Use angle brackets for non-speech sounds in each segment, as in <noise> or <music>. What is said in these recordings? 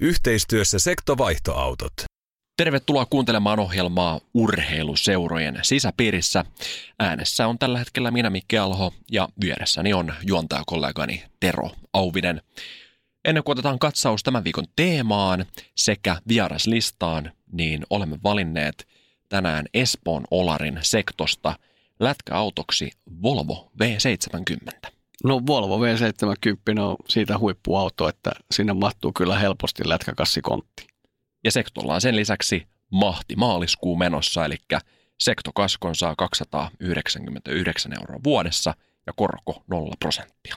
Yhteistyössä sektovaihtoautot. Tervetuloa kuuntelemaan ohjelmaa Urheiluseurojen sisäpiirissä. Äänessä on tällä hetkellä minä Mikki Alho ja vieressäni on juontajakollegani Tero Auvinen. Ennen kuin otetaan katsaus tämän viikon teemaan sekä vieraslistaan, niin olemme valinneet tänään Espoon Olarin sektosta lätkäautoksi Volvo V70. No Volvo V70 on siitä huippuauto, että sinne mahtuu kyllä helposti lätkäkassikontti. Ja sektolla on sen lisäksi mahti maaliskuu menossa, eli sektokaskon saa 299 euroa vuodessa ja korko 0 prosenttia.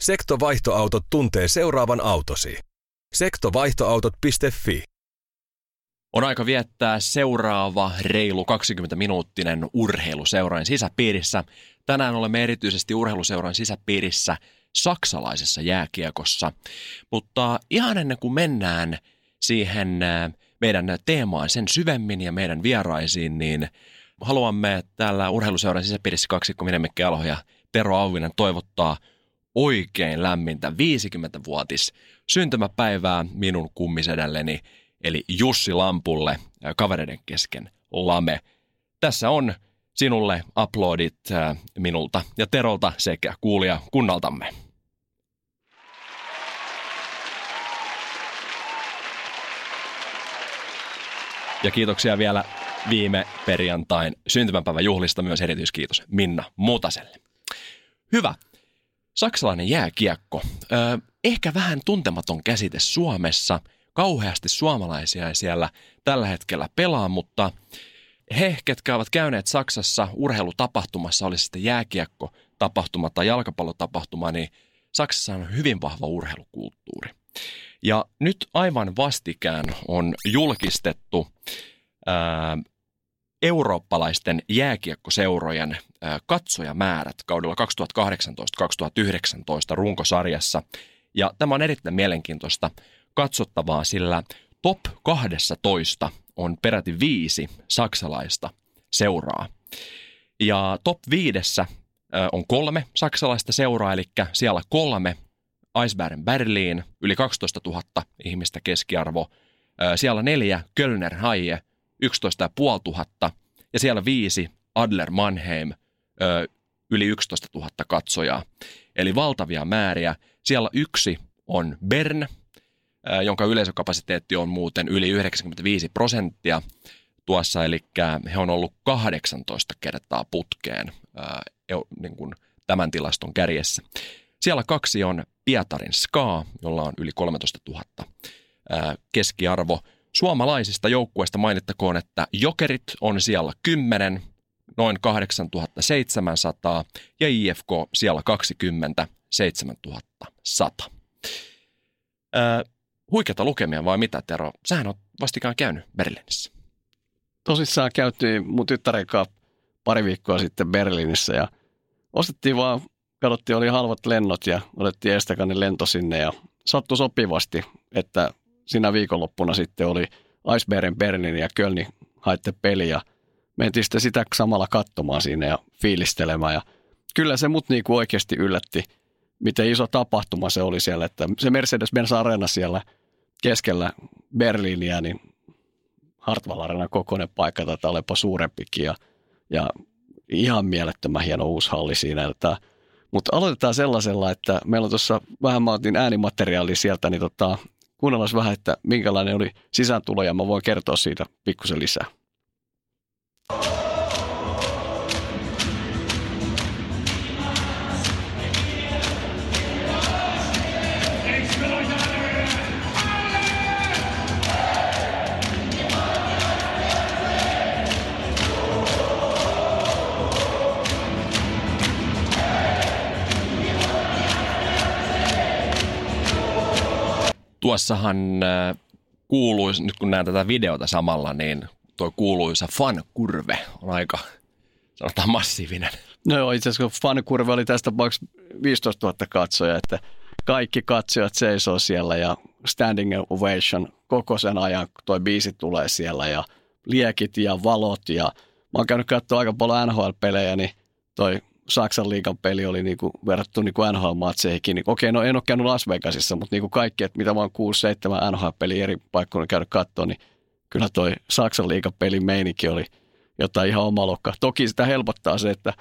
Sektovaihtoautot tuntee seuraavan autosi. Sektovaihtoautot.fi On aika viettää seuraava reilu 20-minuuttinen urheiluseuran sisäpiirissä. Tänään olemme erityisesti urheiluseuran sisäpiirissä saksalaisessa jääkiekossa. Mutta ihan ennen kuin mennään siihen äh, meidän teemaan sen syvemmin ja meidän vieraisiin, niin haluamme täällä urheiluseuran sisäpiirissä kaksikko Minemikke Alho ja Tero Auvinen toivottaa oikein lämmintä 50-vuotis syntymäpäivää minun kummisedälleni, eli Jussi Lampulle äh, kavereiden kesken Lame. Tässä on sinulle uploadit äh, minulta ja Terolta sekä kuulia kunnaltamme. Ja kiitoksia vielä viime perjantain syntymäpäivän juhlista myös erityiskiitos Minna Mutaselle. Hyvä. Saksalainen jääkiekko. Ehkä vähän tuntematon käsite Suomessa. Kauheasti suomalaisia ei siellä tällä hetkellä pelaa, mutta he, ketkä ovat käyneet Saksassa urheilutapahtumassa, oli sitten jääkiekko tapahtuma tai jalkapallotapahtuma, niin Saksassa on hyvin vahva urheilukulttuuri. Ja nyt aivan vastikään on julkistettu ää, eurooppalaisten jääkiekkoseurojen ää, katsojamäärät kaudella 2018-2019 runkosarjassa. Ja tämä on erittäin mielenkiintoista katsottavaa, sillä top 12 on peräti viisi saksalaista seuraa. Ja top viidessä on kolme saksalaista seuraa, eli siellä kolme Eisbären Berliin, yli 12 000 ihmistä keskiarvo. Siellä neljä Kölner Haie, 11 500 ja siellä viisi Adler Mannheim, yli 11 000 katsojaa. Eli valtavia määriä. Siellä yksi on Bern, jonka yleisökapasiteetti on muuten yli 95 prosenttia tuossa, eli he on ollut 18 kertaa putkeen niin kuin tämän tilaston kärjessä. Siellä kaksi on Pietarin Ska, jolla on yli 13 000 keskiarvo. Suomalaisista joukkueista mainittakoon, että Jokerit on siellä 10, noin 8700 ja IFK siellä 20, 7100. Ää, huikeata lukemia vai mitä, Tero? Sähän on vastikään käynyt Berliinissä. Tosissaan käytiin mun tyttären pari viikkoa sitten Berliinissä ja ostettiin vaan katsottiin, oli halvat lennot ja otettiin Estakanin lento sinne ja sattui sopivasti, että siinä viikonloppuna sitten oli Icebergin Bernin ja Kölni haitte peli ja mentiin sitten sitä samalla katsomaan siinä ja fiilistelemään ja kyllä se mut niinku oikeasti yllätti, miten iso tapahtuma se oli siellä, että se Mercedes-Benz Arena siellä keskellä Berliiniä, niin Hartwall Arena kokoinen paikka, tai olepa suurempikin ja, ja ihan mielettömän hieno uusi halli siinä, että mutta aloitetaan sellaisella, että meillä on tuossa vähän, mä otin äänimateriaalia sieltä, niin tota, kuunnellaan vähän, että minkälainen oli sisääntulo ja mä voin kertoa siitä pikkusen lisää. Tuossahan kuuluisa, nyt kun näen tätä videota samalla, niin tuo kuuluisa fan-kurve on aika, sanotaan massiivinen. No joo, itse asiassa fan-kurve oli tästä tapauksessa 15 000 katsoja, että kaikki katsojat seisoo siellä ja standing ovation koko sen ajan, toi biisi tulee siellä ja liekit ja valot ja mä oon käynyt katsoa aika paljon NHL-pelejä, niin toi Saksan liigan peli oli niinku verrattu niinku NHL-matseihinkin. Niin, okei, no en ole käynyt Las Vegasissa, mutta niinku kaikki, että mitä oon 6-7 NHL-peliä eri paikkoina käynyt katsoa, niin kyllä toi Saksan liigan pelin meininki oli jotain ihan omalokka. Toki sitä helpottaa se, että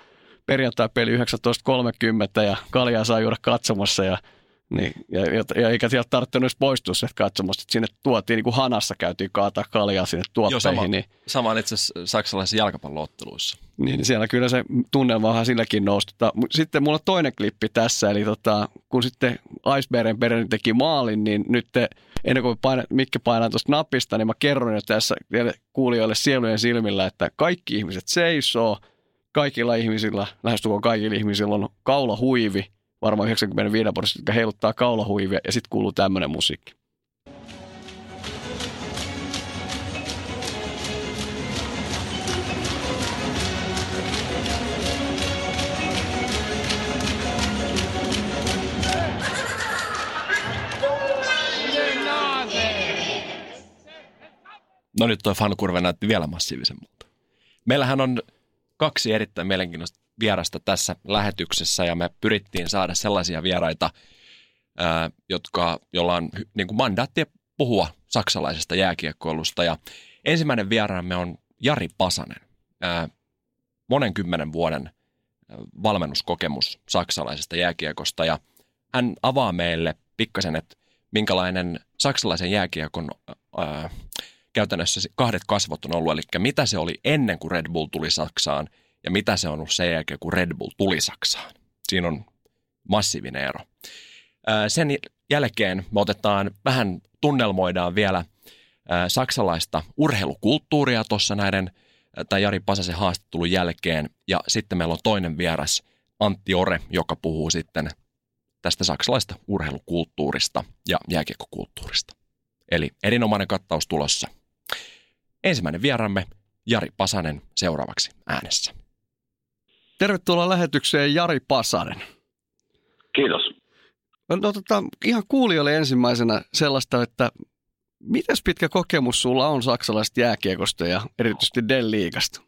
perjantai-peli 19.30 ja kaljaa saa juoda katsomassa ja niin, ja, ja, ja eikä sieltä tarvitse edes poistua sieltä katsomasta. Sinne tuotiin niin kuin hanassa, käytiin kaataa kaljaa sinne tuotteihin. Joo, sama, niin, sama on itse asiassa saksalaisissa jalkapallootteluissa. Niin, niin, siellä kyllä se tunnelma on silläkin nousi. Tota, sitten mulla on toinen klippi tässä, eli tota, kun sitten Icebergin perään teki maalin, niin nyt te, ennen kuin paina, Mikki painaa tuosta napista, niin mä kerron jo tässä kuulijoille sielujen silmillä, että kaikki ihmiset seisoo, kaikilla ihmisillä, lähestulkoon kaikilla ihmisillä on kaula huivi, varmaan 95 prosenttia, jotka heiluttaa kaulahuivia ja sitten kuuluu tämmöinen musiikki. No nyt tuo fankurve näytti vielä massiivisemmalta. Meillähän on kaksi erittäin mielenkiintoista vierasta tässä lähetyksessä ja me pyrittiin saada sellaisia vieraita, jotka, joilla on niin kuin mandaattia puhua saksalaisesta jääkiekkoilusta. Ja ensimmäinen vieraamme on Jari Pasanen, monen kymmenen vuoden valmennuskokemus saksalaisesta jääkiekosta. Ja hän avaa meille pikkasen, että minkälainen saksalaisen jääkiekon ää, käytännössä kahdet kasvot on ollut, eli mitä se oli ennen kuin Red Bull tuli Saksaan – ja mitä se on ollut sen jälkeen, kun Red Bull tuli Saksaan. Siinä on massiivinen ero. Sen jälkeen me otetaan vähän, tunnelmoidaan vielä saksalaista urheilukulttuuria tuossa näiden, tai Jari Pasasen haastattelun jälkeen. Ja sitten meillä on toinen vieras, Antti Ore, joka puhuu sitten tästä saksalaista urheilukulttuurista ja jääkiekkokulttuurista. Eli erinomainen kattaus tulossa. Ensimmäinen vieramme Jari Pasanen seuraavaksi äänessä. Tervetuloa lähetykseen Jari Pasanen. Kiitos. No, tota, ihan kuulijoille ensimmäisenä sellaista, että mitäs pitkä kokemus sulla on saksalaisesta jääkiekosta ja erityisesti Den Liigasta?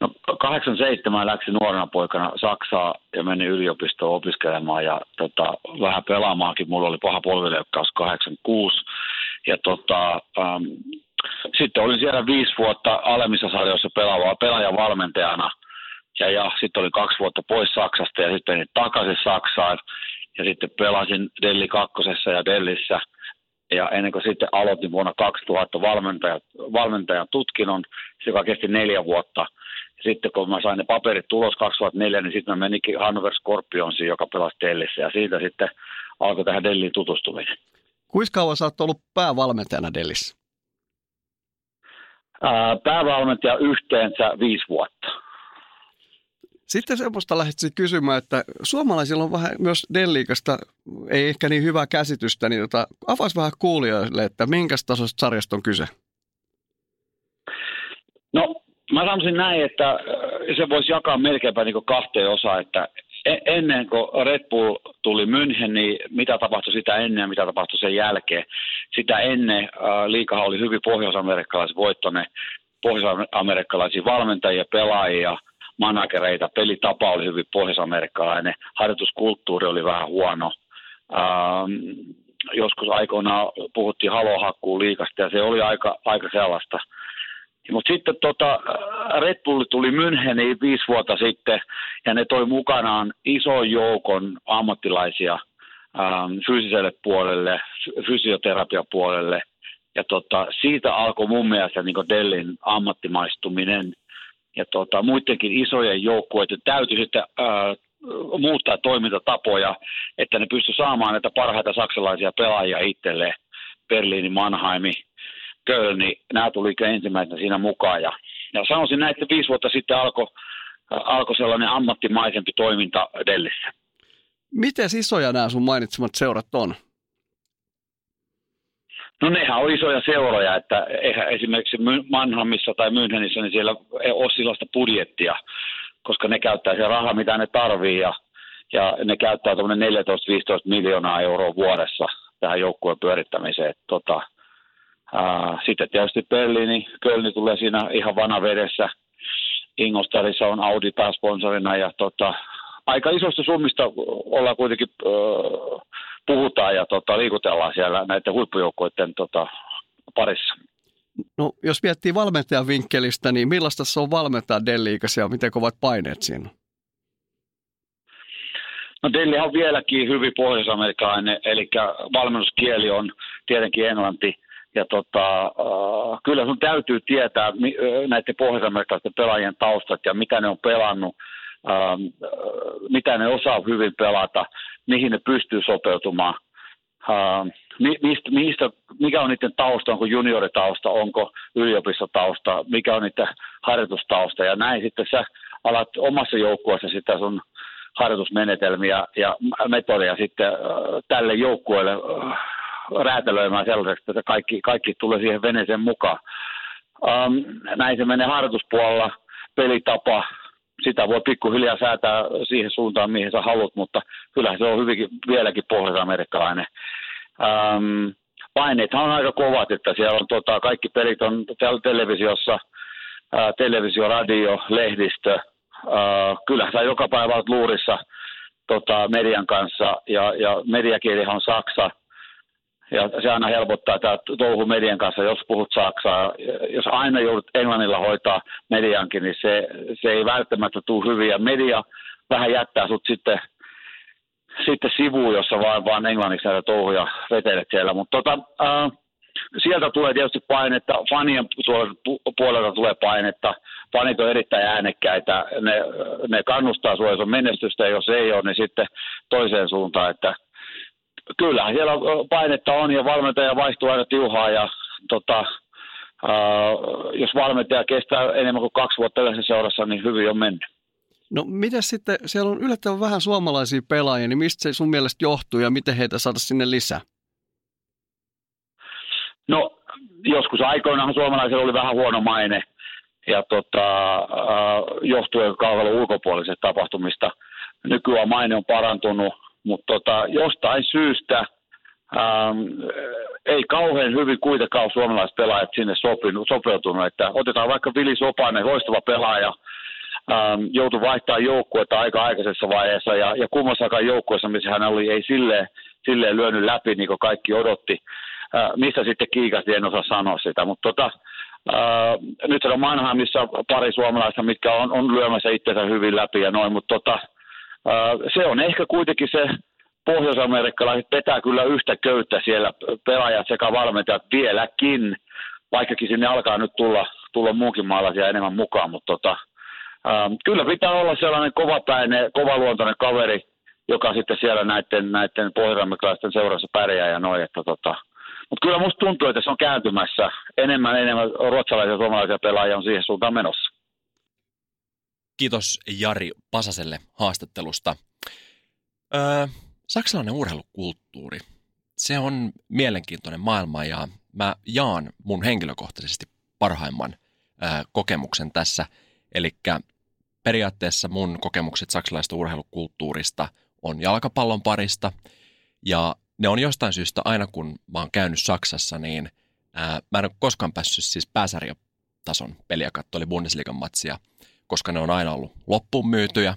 No 87 läksin nuorena poikana Saksaa ja menin yliopistoon opiskelemaan ja tota, vähän pelaamaankin. Mulla oli paha polvileukkaus 86 ja tota, ähm, sitten olin siellä viisi vuotta alemmissa sarjoissa pelaavaa pelaajan valmentajana. Ja, ja sitten olin kaksi vuotta pois Saksasta ja sitten menin takaisin Saksaan. Ja sitten pelasin Delli kakkosessa ja Dellissä. Ja ennen kuin sitten aloitin vuonna 2000 valmentajan, valmentajan tutkinnon, joka kesti neljä vuotta. Sitten kun mä sain ne paperit tulos 2004, niin sitten mä menikin Hannover Scorpionsiin, joka pelasi Dellissä. Ja siitä sitten alkoi tähän Delliin tutustuminen. Kuinka kauan sä oot ollut päävalmentajana Dellissä? Päävalmentaja yhteensä viisi vuotta. Sitten semmoista lähdettiin kysymään, että suomalaisilla on vähän myös Delliikasta, ei ehkä niin hyvää käsitystä, niin tota, avaisi vähän kuulijoille, että minkä tasoisesta sarjasta on kyse? No, mä sanoisin näin, että se voisi jakaa melkeinpä niin kahteen osaan, että ennen kuin Red Bull tuli München, niin mitä tapahtui sitä ennen ja mitä tapahtui sen jälkeen. Sitä ennen äh, liikahan oli hyvin pohjoisamerikkalaisvoittoinen, pohjoisamerikkalaisia valmentajia, pelaajia, managereita, pelitapa oli hyvin pohjoisamerikkalainen, harjoituskulttuuri oli vähän huono. Ähm, joskus aikoinaan puhuttiin halohakkuun liikasta ja se oli aika, aika sellaista – mutta sitten tota, Red Bull tuli Müncheniin viisi vuotta sitten ja ne toi mukanaan ison joukon ammattilaisia ähm, fyysiselle puolelle, fysioterapiapuolelle. Ja tota, siitä alkoi mun mielestä niin Dellin ammattimaistuminen ja tota, muidenkin isojen joukkueiden täytyy sitten äh, muuttaa toimintatapoja, että ne pysty saamaan näitä parhaita saksalaisia pelaajia itselleen. Berliini, Mannheimi, Köln, niin nämä tuli ensimmäisenä siinä mukaan. Ja, ja sanoisin näin, että viisi vuotta sitten alkoi alko sellainen ammattimaisempi toiminta Dellissä. Miten isoja nämä sun mainitsemat seurat on? No nehän on isoja seuroja, että eihän esimerkiksi Mannheimissa tai Münchenissä, niin siellä ei ole sellaista budjettia, koska ne käyttää se raha, mitä ne tarvii ja, ja ne käyttää tuommoinen 14-15 miljoonaa euroa vuodessa tähän joukkueen pyörittämiseen. Tota, sitten tietysti Berliini, Kölni tulee siinä ihan vanavedessä. Ingolstadissa on Audi pääsponsorina ja tota, aika isosta summista ollaan kuitenkin äh, puhutaan ja tota, liikutellaan siellä näiden huippujoukkoiden tota, parissa. No, jos miettii valmentajan vinkkelistä, niin millaista se on valmentaa Delliikasia ja miten kovat paineet siinä No Delli on vieläkin hyvin pohjois-amerikkalainen, eli valmennuskieli on tietenkin englanti. Ja tota, äh, kyllä sun täytyy tietää näiden pohjois-amerikkalaisten pelaajien taustat ja mitä ne on pelannut – ähm, mitä ne osaa hyvin pelata, mihin ne pystyy sopeutumaan, ähm, mistä, mistä, mikä on niiden tausta, onko junioritausta, onko yliopistotausta, mikä on niiden harjoitustausta. Ja näin sitten sä alat omassa joukkueessa sitä sun harjoitusmenetelmiä ja metodia sitten äh, tälle joukkueelle äh, räätälöimään sellaiseksi, että kaikki, kaikki tulee siihen veneeseen mukaan. Ähm, näin se menee harjoituspuolella, pelitapa, sitä voi pikkuhiljaa säätää siihen suuntaan, mihin sä haluat, mutta kyllähän se on hyvinkin vieläkin pohjois-amerikkalainen. Ähm, paineethan on aika kovat, että siellä on tota, kaikki pelit on täällä televisiossa, ää, televisio, radio, lehdistö. Ää, kyllähän sä joka päivä olet luurissa tota, median kanssa ja, ja mediakieli on saksa – ja se aina helpottaa tämä touhu median kanssa, jos puhut saksaa. Jos aina joudut englannilla hoitaa mediankin, niin se, se ei välttämättä tule hyvin. Ja media vähän jättää sut sitten, sitten sivuun, jossa vaan, vaan englanniksi näitä touhuja vetelet siellä. Mutta tota, sieltä tulee tietysti painetta, fanien puolelta tulee painetta, fanit on erittäin äänekkäitä, ne, ne kannustaa sinua, jos on menestystä, ja jos ei ole, niin sitten toiseen suuntaan, että – kyllähän siellä painetta on ja valmentaja vaihtuu aina tiuhaa ja tota, Uh, jos valmentaja kestää enemmän kuin kaksi vuotta yhdessä seurassa, niin hyvin on mennyt. No miten sitten, siellä on yllättävän vähän suomalaisia pelaajia, niin mistä se sun mielestä johtuu ja miten heitä saada sinne lisää? No joskus aikoinaan suomalaisilla oli vähän huono maine ja tota, johtuen kaukalon ulkopuolisesta tapahtumista. Nykyään maine on parantunut, mutta tota, jostain syystä ähm, ei kauhean hyvin kuitenkaan suomalaiset pelaajat sinne sopinut, sopeutunut. Että otetaan vaikka Vili Sopanen, loistava pelaaja, ähm, joutui vaihtamaan joukkuetta aika aikaisessa vaiheessa ja, ja kummassakaan joukkueessa, missä hän oli, ei silleen, silleen lyönyt läpi niin kuin kaikki odotti. Äh, mistä sitten kiikasti, en osaa sanoa sitä, mutta tota, äh, nyt on Mannheimissa pari suomalaista, mitkä on, on lyömässä itsensä hyvin läpi ja noin, mutta tota, se on ehkä kuitenkin se, pohjois-amerikkalaiset vetää kyllä yhtä köyttä siellä pelaajat sekä valmentajat vieläkin, vaikkakin sinne alkaa nyt tulla, tulla muunkin maalaisia enemmän mukaan, mutta tota, kyllä pitää olla sellainen kovapäinen, kovaluontoinen kaveri, joka sitten siellä näiden, näiden pohjois seurassa pärjää ja noin, että tota, mutta kyllä musta tuntuu, että se on kääntymässä enemmän enemmän ruotsalaisia ja suomalaisia pelaajia on siihen suuntaan menossa. Kiitos Jari Pasaselle haastattelusta. Öö, saksalainen urheilukulttuuri, se on mielenkiintoinen maailma ja mä jaan mun henkilökohtaisesti parhaimman öö, kokemuksen tässä. Eli periaatteessa mun kokemukset saksalaisesta urheilukulttuurista on jalkapallon parista ja ne on jostain syystä aina kun mä oon käynyt Saksassa, niin ää, mä en ole koskaan päässyt siis pääsarjatason peliä katsoa, oli Bundesliigan matsia – koska ne on aina ollut loppuun myytyjä.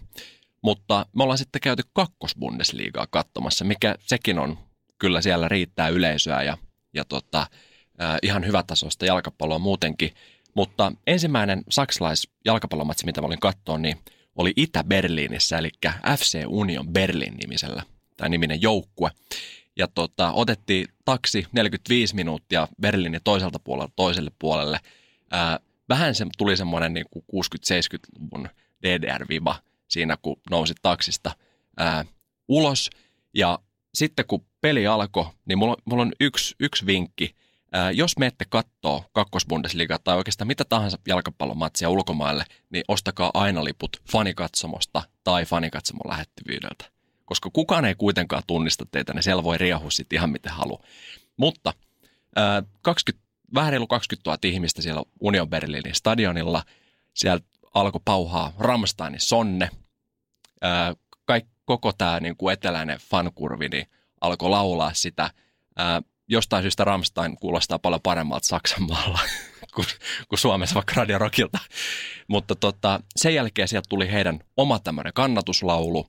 Mutta me ollaan sitten käyty kakkosbundesliigaa katsomassa, mikä sekin on kyllä siellä riittää yleisöä ja, ja tota, ihan hyvätasoista jalkapalloa muutenkin. Mutta ensimmäinen saksalais-jalkapallomatsi, mitä mä olin katsoa, niin oli Itä-Berliinissä, eli FC Union Berlin nimisellä, tämä niminen joukkue. Ja tota, otettiin taksi 45 minuuttia Berliinin toiselta puolelta toiselle puolelle. Ää, vähän se tuli semmoinen niin 60-70-luvun DDR-viba siinä, kun nousit taksista ää, ulos. Ja sitten kun peli alkoi, niin mulla, mulla on yksi, yksi vinkki. Ää, jos menette kattoo kakkosbundesliigaa tai oikeastaan mitä tahansa jalkapallomatsia ulkomaille, niin ostakaa aina liput fanikatsomosta tai fanikatsomon lähettyvyydeltä. Koska kukaan ei kuitenkaan tunnista teitä, niin siellä voi riahua sitten ihan miten haluaa. Mutta 20, vähän reilu 20 000 ihmistä siellä Union Berlinin stadionilla. Siellä alkoi pauhaa Rammsteinin sonne. Kaik, koko tämä niin eteläinen fankurvi niin alkoi laulaa sitä. Jostain syystä Rammstein kuulostaa paljon paremmalta Saksan maalla <laughs> kuin, kuin Suomessa vaikka Radio Rockilta. Mutta tota, sen jälkeen sieltä tuli heidän oma tämmöinen kannatuslaulu.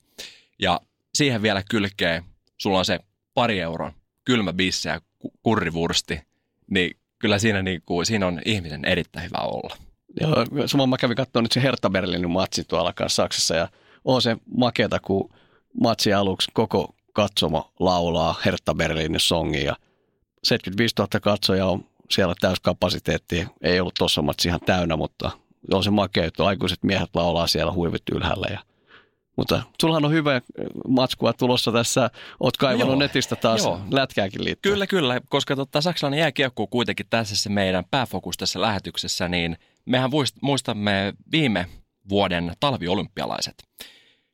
Ja siihen vielä kylkee, sulla on se pari euron kylmä bisse ja kurrivursti, niin kyllä siinä, niin kuin, siinä on ihmisen erittäin hyvä olla. Joo, samoin mä kävin katsomaan nyt se Hertha Berlinin matsi tuolla Saksassa ja on se makeata, kun matsi aluksi koko katsoma laulaa Hertha Berlinin songia ja 75 000 katsojaa on siellä täyskapasiteetti. Ei ollut tuossa matsi ihan täynnä, mutta on se makea, että aikuiset miehet laulaa siellä huivit ylhäällä ja mutta sullahan on hyvä matskua tulossa tässä. Oot kaivannut Joo. netistä taas Joo. lätkääkin liittyen. Kyllä, kyllä, koska tota, saksalainen jääkiekko kuitenkin tässä se meidän pääfokus tässä lähetyksessä, niin mehän muistamme viime vuoden talviolympialaiset,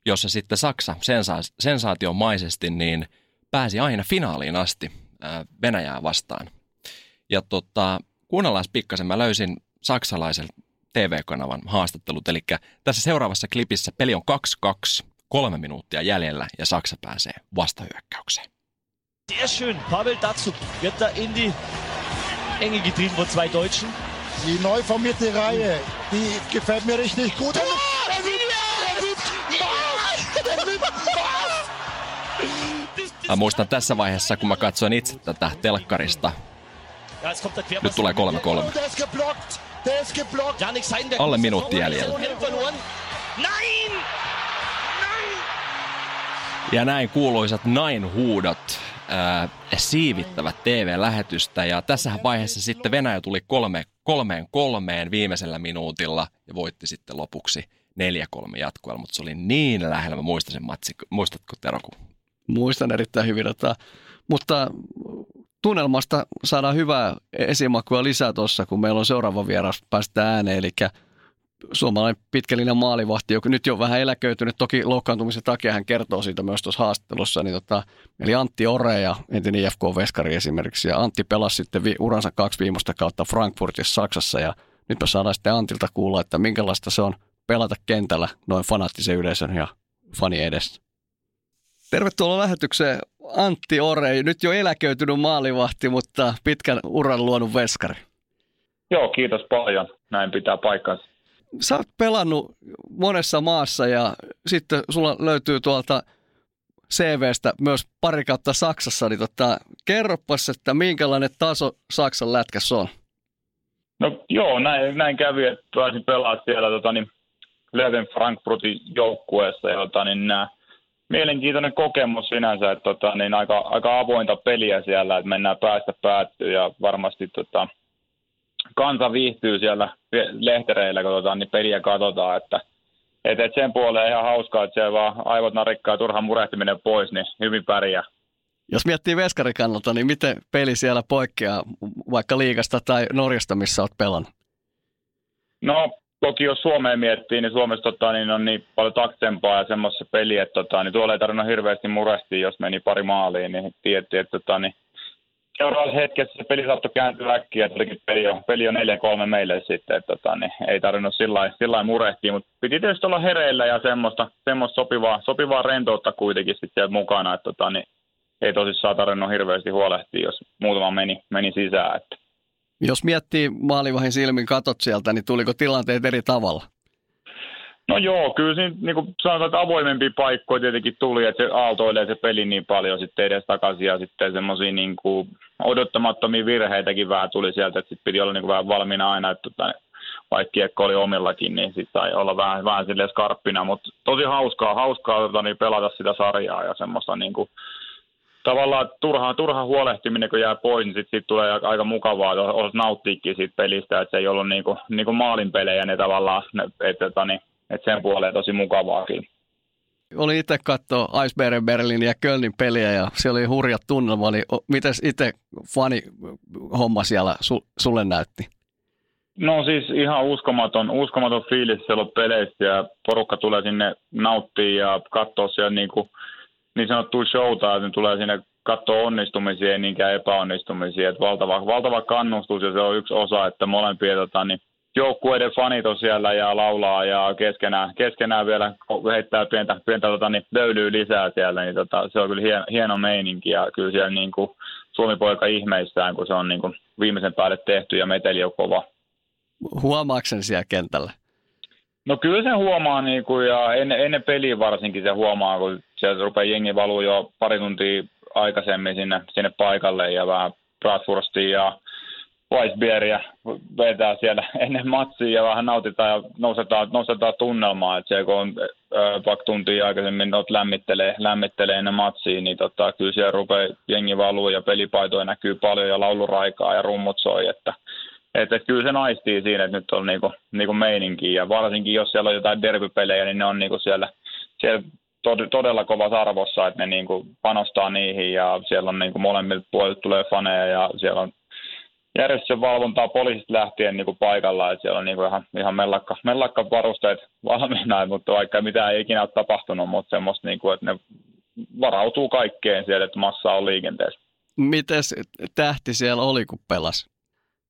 jossa sitten Saksa sensa- sensaatiomaisesti niin pääsi aina finaaliin asti Venäjää vastaan. Ja tota, kuunnellaan pikkasen, mä löysin saksalaisen TV-kanavan haastattelut. Eli tässä seuraavassa klipissä peli on 2-2, kolme minuuttia jäljellä ja Saksa pääsee vastahyökkäykseen. Sehr schön. Pavel Datsuk wird da in die Enge getrieben von zwei Deutschen. Die neu formierte Reihe, die gefällt mir richtig gut. Oh, Mä muistan tässä vaiheessa, kun mä katsoin itse tätä telkkarista. Nyt tulee 3-3. Alle minuutti jäljellä. Ja näin kuuluisat Nain-huudot äh, siivittävät TV-lähetystä. Ja tässä vaiheessa sitten Venäjä tuli kolme, kolmeen kolmeen viimeisellä minuutilla ja voitti sitten lopuksi 4-3 jatkoilla, mutta se oli niin lähellä. Mä muistan sen matsi. Muistatko Teroku? Muistan erittäin hyvin. Tota, mutta tunnelmasta saadaan hyvää esimakua lisää tuossa, kun meillä on seuraava vieras päästä ääneen, eli suomalainen pitkälinen maalivahti, joka nyt jo vähän eläköitynyt, toki loukkaantumisen takia hän kertoo siitä myös tuossa haastattelussa, niin tota, eli Antti Ore ja entinen IFK-veskari esimerkiksi, ja Antti pelasi sitten vi- uransa kaksi viimeistä kautta Frankfurtissa Saksassa, ja nyt me saadaan sitten Antilta kuulla, että minkälaista se on pelata kentällä noin fanaattisen yleisön ja fani edessä. Tervetuloa lähetykseen Antti Orei, nyt jo eläköitynyt maalivahti, mutta pitkän uran luonut veskari. Joo, kiitos paljon. Näin pitää paikkansa. Sä oot pelannut monessa maassa ja sitten sulla löytyy tuolta CVstä myös pari kautta Saksassa, niin tota, kerropas, että minkälainen taso Saksan lätkässä on? No joo, näin, näin kävi, että pääsin pelaamaan siellä tota, niin, Leven Frankfurtin joukkueessa, jota niin nämä mielenkiintoinen kokemus sinänsä, että tota, niin aika, aika avointa peliä siellä, että mennään päästä päättyä ja varmasti tota, kansa viihtyy siellä lehtereillä, kun tota, niin peliä katsotaan, että et, et sen puoleen ihan hauskaa, että siellä vaan aivot narikkaa ja turhan murehtiminen pois, niin hyvin pärjää. Jos miettii veskarikannalta, niin miten peli siellä poikkeaa vaikka liikasta tai Norjasta, missä olet pelannut? No toki jos Suomeen miettii, niin Suomessa tota, niin on niin paljon taksempaa ja semmoista peliä, että tota, niin tuolla ei tarvinnut hirveästi murehtia, jos meni pari maaliin, niin tiettiin, että tota, niin seuraavassa hetkessä se peli saattoi kääntyä äkkiä, että peli on, peli on 4-3 meille sitten, että tota, niin ei tarvinnut sillä lailla murehtia, mutta piti tietysti olla hereillä ja semmoista, semmoista sopivaa, sopivaa rentoutta kuitenkin sitten mukana, että tota, niin ei tosissaan tarvinnut hirveästi huolehtia, jos muutama meni, meni sisään. Että. Jos miettii maalivahin silmin katot sieltä, niin tuliko tilanteet eri tavalla? No joo, kyllä siinä niin kuin sanotaan, että avoimempia paikkoja tietenkin tuli, että se aaltoilee se peli niin paljon sitten edes takaisin ja sitten semmoisia niin odottamattomia virheitäkin vähän tuli sieltä, että sitten piti olla niin kuin vähän valmiina aina, että tota, vaikka kiekko oli omillakin, niin sitten sai olla vähän, vähän silleen skarppina, mutta tosi hauskaa, hauskaa tota, niin pelata sitä sarjaa ja semmoista niin kuin, tavallaan turha, turha huolehtiminen, kun jää pois, niin sitten sit tulee aika, mukavaa, että olisi nauttiikin siitä pelistä, että se ei ollut niin kuin, niin kuin maalinpelejä ne tavallaan, että, että, niin, että sen puoleen tosi mukavaakin. Oli itse katsoa Iceberg Berlin ja Kölnin peliä ja se oli hurja tunnelma, niin miten itse fani homma siellä su, sulle näytti? No siis ihan uskomaton, uskomaton fiilis siellä on peleissä ja porukka tulee sinne nauttii ja katsoa siellä niin kuin niin sanottua showta, että tulee sinne katsoa onnistumisia, niinkään epäonnistumisia. Että valtava, valtava kannustus ja se on yksi osa, että molempia tota, niin joukkueiden fanit on siellä ja laulaa ja keskenään, keskenään vielä heittää pientä, pientä tota, niin löylyy lisää siellä, niin tota, se on kyllä hieno, hieno meininki ja kyllä siellä niin kuin, Suomi-poika ihmeissään, kun se on niin kuin, viimeisen päälle tehty ja meteli on kova. Huomaako sen siellä kentällä? No kyllä se huomaa niin kuin, ja ennen, ennen peliä varsinkin se huomaa, kun sieltä rupeaa jengi valuu jo pari tuntia aikaisemmin sinne, sinne paikalle ja vähän Bradforstia ja Weissbieria vetää siellä <laughs> ennen matsia ja vähän nautitaan ja nostetaan, nostetaan tunnelmaa, että se kun on vaikka tuntia aikaisemmin not lämmittelee, lämmittelee ennen matsia, niin tota, kyllä siellä rupeaa jengi valuu ja pelipaitoja näkyy paljon ja lauluraikaa ja rummut soi, että että, kyllä se naistii siinä, että nyt on niinku, niinku meininki ja varsinkin jos siellä on jotain derbypelejä, niin ne on niinku siellä, siellä todella kovassa arvossa, että ne niinku panostaa niihin ja siellä on niinku molemmilta puolilta tulee faneja ja siellä on järjestyksen valvontaa poliisista lähtien niin kuin paikalla, että siellä on niin kuin ihan, ihan mellakka, mellakka varusteet valmiina, mutta vaikka mitään ei ikinä ole tapahtunut, mutta semmoista, niin kuin, että ne varautuu kaikkeen siellä, että massa on liikenteessä. Mites tähti siellä oli, kun pelas?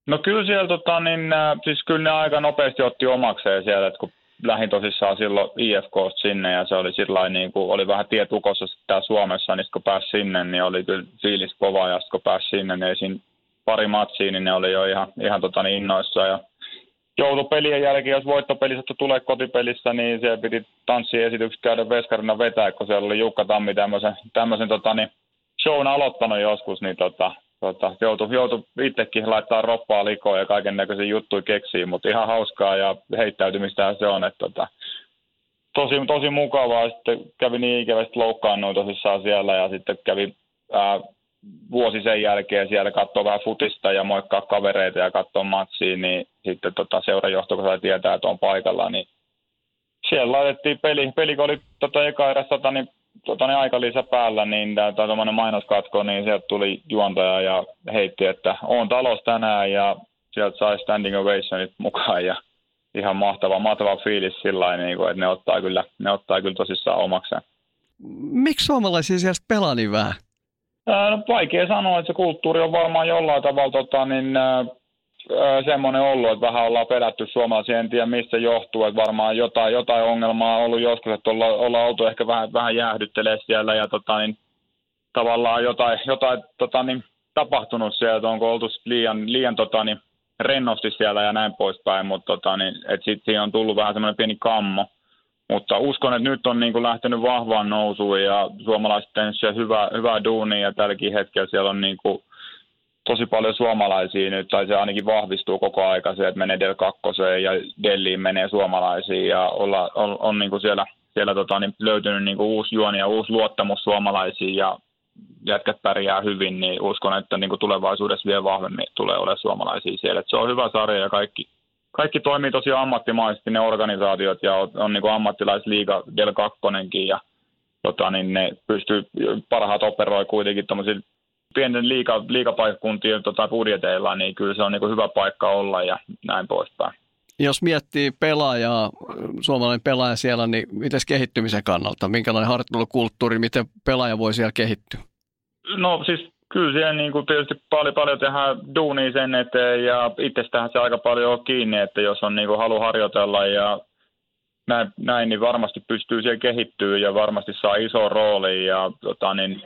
No kyllä siellä, tota, niin, äh, siis kyllä ne aika nopeasti otti omakseen siellä, että kun lähdin tosissaan silloin IFK sinne ja se oli sillä niin kuin, oli vähän tietukossa täällä Suomessa, niin kun pääsi sinne, niin oli kyllä fiilis kova ja kun pääsi sinne, niin siinä pari matsia, niin ne oli jo ihan, ihan tota niin innoissa ja joutui pelien jälkeen, jos voittopeli sattui tulee kotipelissä, niin se piti tanssiesitykset käydä veskarina vetää, kun siellä oli Jukka Tammi tämmöisen, tämmöisen tota, niin shown aloittanut joskus, niin tota, tota, joutui, joutui itsekin laittaa roppaa likoon ja kaiken näköisiä juttuja keksiin, mutta ihan hauskaa ja heittäytymistä se on, että tota, tosi, tosi mukavaa. Sitten kävi niin ikävästi loukkaannuin tosissaan siellä ja sitten kävi ää, vuosi sen jälkeen siellä katsoa vähän futista ja moikkaa kavereita ja katsoa matsia, niin sitten tota seurajohto, kun sai tietää, että on paikalla, niin siellä laitettiin peli, peli kun oli tota eka eräs tota, niin, tota, niin aikalisä päällä, niin tämä mainoskatko, niin sieltä tuli juontaja ja heitti, että on talos tänään ja sieltä sai standing ovationit mukaan ja ihan mahtava, mahtava fiilis sillä niin kuin, että ne ottaa kyllä, ne ottaa kyllä tosissaan omakseen. Miksi suomalaisia siellä pelaa niin vähän? No, vaikea sanoa, että se kulttuuri on varmaan jollain tavalla tota, niin, semmoinen ollut, että vähän ollaan pelätty suomalaisia, en tiedä mistä johtuu, että varmaan jotain, jotain ongelmaa on ollut joskus, että olla, ollaan oltu ehkä vähän, vähän jäähdyttelee siellä ja tota, niin, tavallaan jotain, jotain tota, niin, tapahtunut siellä, että onko oltu liian, liian tota, niin, rennosti siellä ja näin poispäin, mutta tota, niin, sitten siinä on tullut vähän semmoinen pieni kammo. Mutta uskon, että nyt on niin kuin lähtenyt vahvaan nousuun ja suomalaiset tehneet hyvää, hyvää duunia ja tälläkin hetkellä siellä on niin kuin tosi paljon suomalaisia nyt, tai se ainakin vahvistuu koko aika se, että menee Del kakkoseen ja Delliin menee suomalaisia ja olla, on, on niin kuin siellä, siellä tota, niin löytynyt niin kuin uusi juoni ja uusi luottamus suomalaisiin ja jätkät pärjää hyvin, niin uskon, että niin kuin tulevaisuudessa vielä vahvemmin tulee olemaan suomalaisia siellä. Että se on hyvä sarja ja kaikki, kaikki toimii tosi ammattimaisesti ne organisaatiot ja on, on niin kuin ammattilaisliiga Del 2 ja tota, niin ne pystyy, parhaat operoi kuitenkin pienten liiga, liigapaikkakuntien tota, budjeteilla, niin kyllä se on niin kuin hyvä paikka olla ja näin poispäin. Jos miettii pelaajaa, suomalainen pelaaja siellä, niin miten kehittymisen kannalta? Minkälainen harjoittelukulttuuri, miten pelaaja voi siellä kehittyä? No siis kyllä siellä niin kuin tietysti paljon, paljon tehdään duunia sen eteen ja itsestähän se aika paljon on kiinni, että jos on niin kuin halu harjoitella ja näin, näin, niin varmasti pystyy siellä kehittyä ja varmasti saa iso rooli ja tota, niin,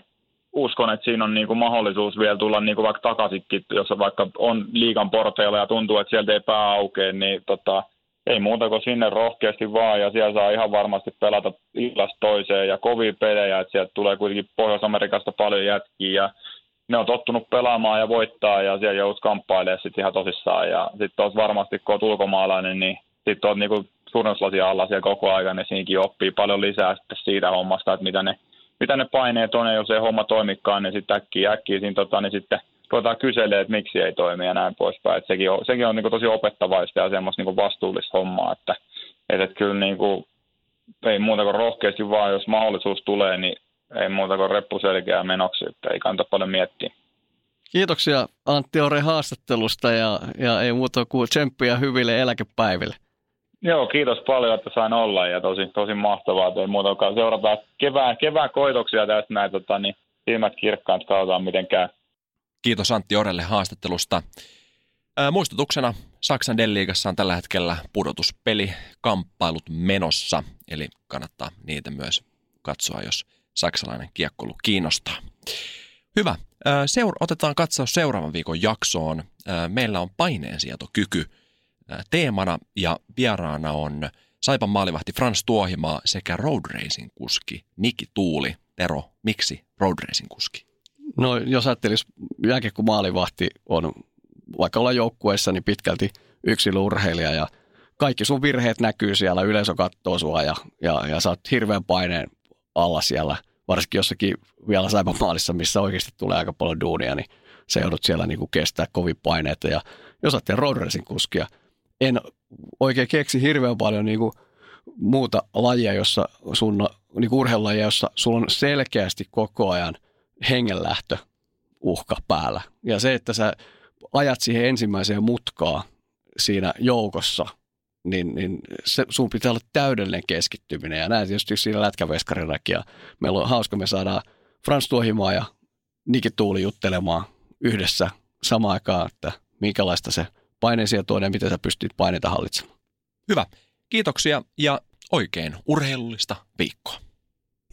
uskon, että siinä on niin kuin mahdollisuus vielä tulla niin kuin vaikka takaisinkin, jos vaikka on liikan porteilla ja tuntuu, että sieltä ei pää aukea, niin tota, ei muuta kuin sinne rohkeasti vaan ja siellä saa ihan varmasti pelata illasta toiseen ja kovia pelejä, että sieltä tulee kuitenkin Pohjois-Amerikasta paljon jätkiä ja ne on tottunut pelaamaan ja voittaa ja siellä joudut kamppailemaan sitten ihan tosissaan. Ja sitten olisi varmasti, kun olet ulkomaalainen, niin sitten olet niinku suurennuslasia alla siellä koko ajan, niin siinäkin oppii paljon lisää sitten siitä hommasta, että mitä ne, mitä ne paineet on, ja jos ei homma toimikaan, niin sitten äkkiä, äkkiä siinä, tota, niin sitten ruvetaan kyselemään, että miksi ei toimi ja näin poispäin. Et sekin on, sekin on niin kuin tosi opettavaista ja semmoista niin vastuullista hommaa, että, että, että kyllä niin kuin, ei muuta kuin rohkeasti vaan, jos mahdollisuus tulee, niin ei muuta kuin reppu selkeää menoksi, että ei kannata paljon miettiä. Kiitoksia Antti Ore haastattelusta ja, ja ei muuta kuin tsemppiä hyville eläkepäiville. Joo, kiitos paljon, että sain olla ja tosi, tosi mahtavaa, että ei muuta kuin seurataan kevään, kevään koitoksia tästä näin, tota, niin silmät kirkkaat, katsotaan miten käy. Kiitos Antti Orelle haastattelusta. Ää, muistutuksena Saksan Deliigassa on tällä hetkellä pudotuspeli kamppailut menossa, eli kannattaa niitä myös katsoa, jos saksalainen kiekkoilu kiinnostaa. Hyvä. Seur- otetaan katsaus seuraavan viikon jaksoon. Meillä on paineensietokyky teemana ja vieraana on Saipan maalivahti Frans Tuohimaa sekä road racing kuski Niki Tuuli. Tero, miksi road racing kuski? No jos ajattelisi kun maalivahti on vaikka olla joukkueessa, niin pitkälti yksi urheilija ja kaikki sun virheet näkyy siellä, yleisö katsoo sua ja, ja, ja sä oot hirveän paineen alla siellä, varsinkin jossakin vielä Saipa-maalissa, missä oikeasti tulee aika paljon duunia, niin se joudut siellä niin kuin kestää kovin paineita. Ja jos ajattelee road racing kuskia, en oikein keksi hirveän paljon niin kuin muuta lajia, jossa sun, niin urheilulajia, jossa sulla on selkeästi koko ajan hengenlähtö uhka päällä. Ja se, että sä ajat siihen ensimmäiseen mutkaan siinä joukossa, niin, niin se, sun pitää olla täydellinen keskittyminen. Ja näin tietysti siinä lätkäveskarinakin. Meillä on hauska, me saadaan Frans Tuohimaa ja Niki Tuuli juttelemaan yhdessä samaan aikaan, että minkälaista se paineensietoinen ja miten sä pystyt paineita hallitsemaan. Hyvä. Kiitoksia ja oikein urheilullista viikkoa.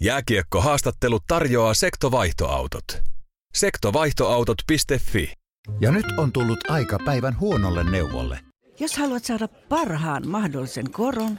Jääkiekko-haastattelu tarjoaa sektovaihtoautot. Sektovaihtoautot.fi Ja nyt on tullut aika päivän huonolle neuvolle. Jos haluat saada parhaan mahdollisen koron,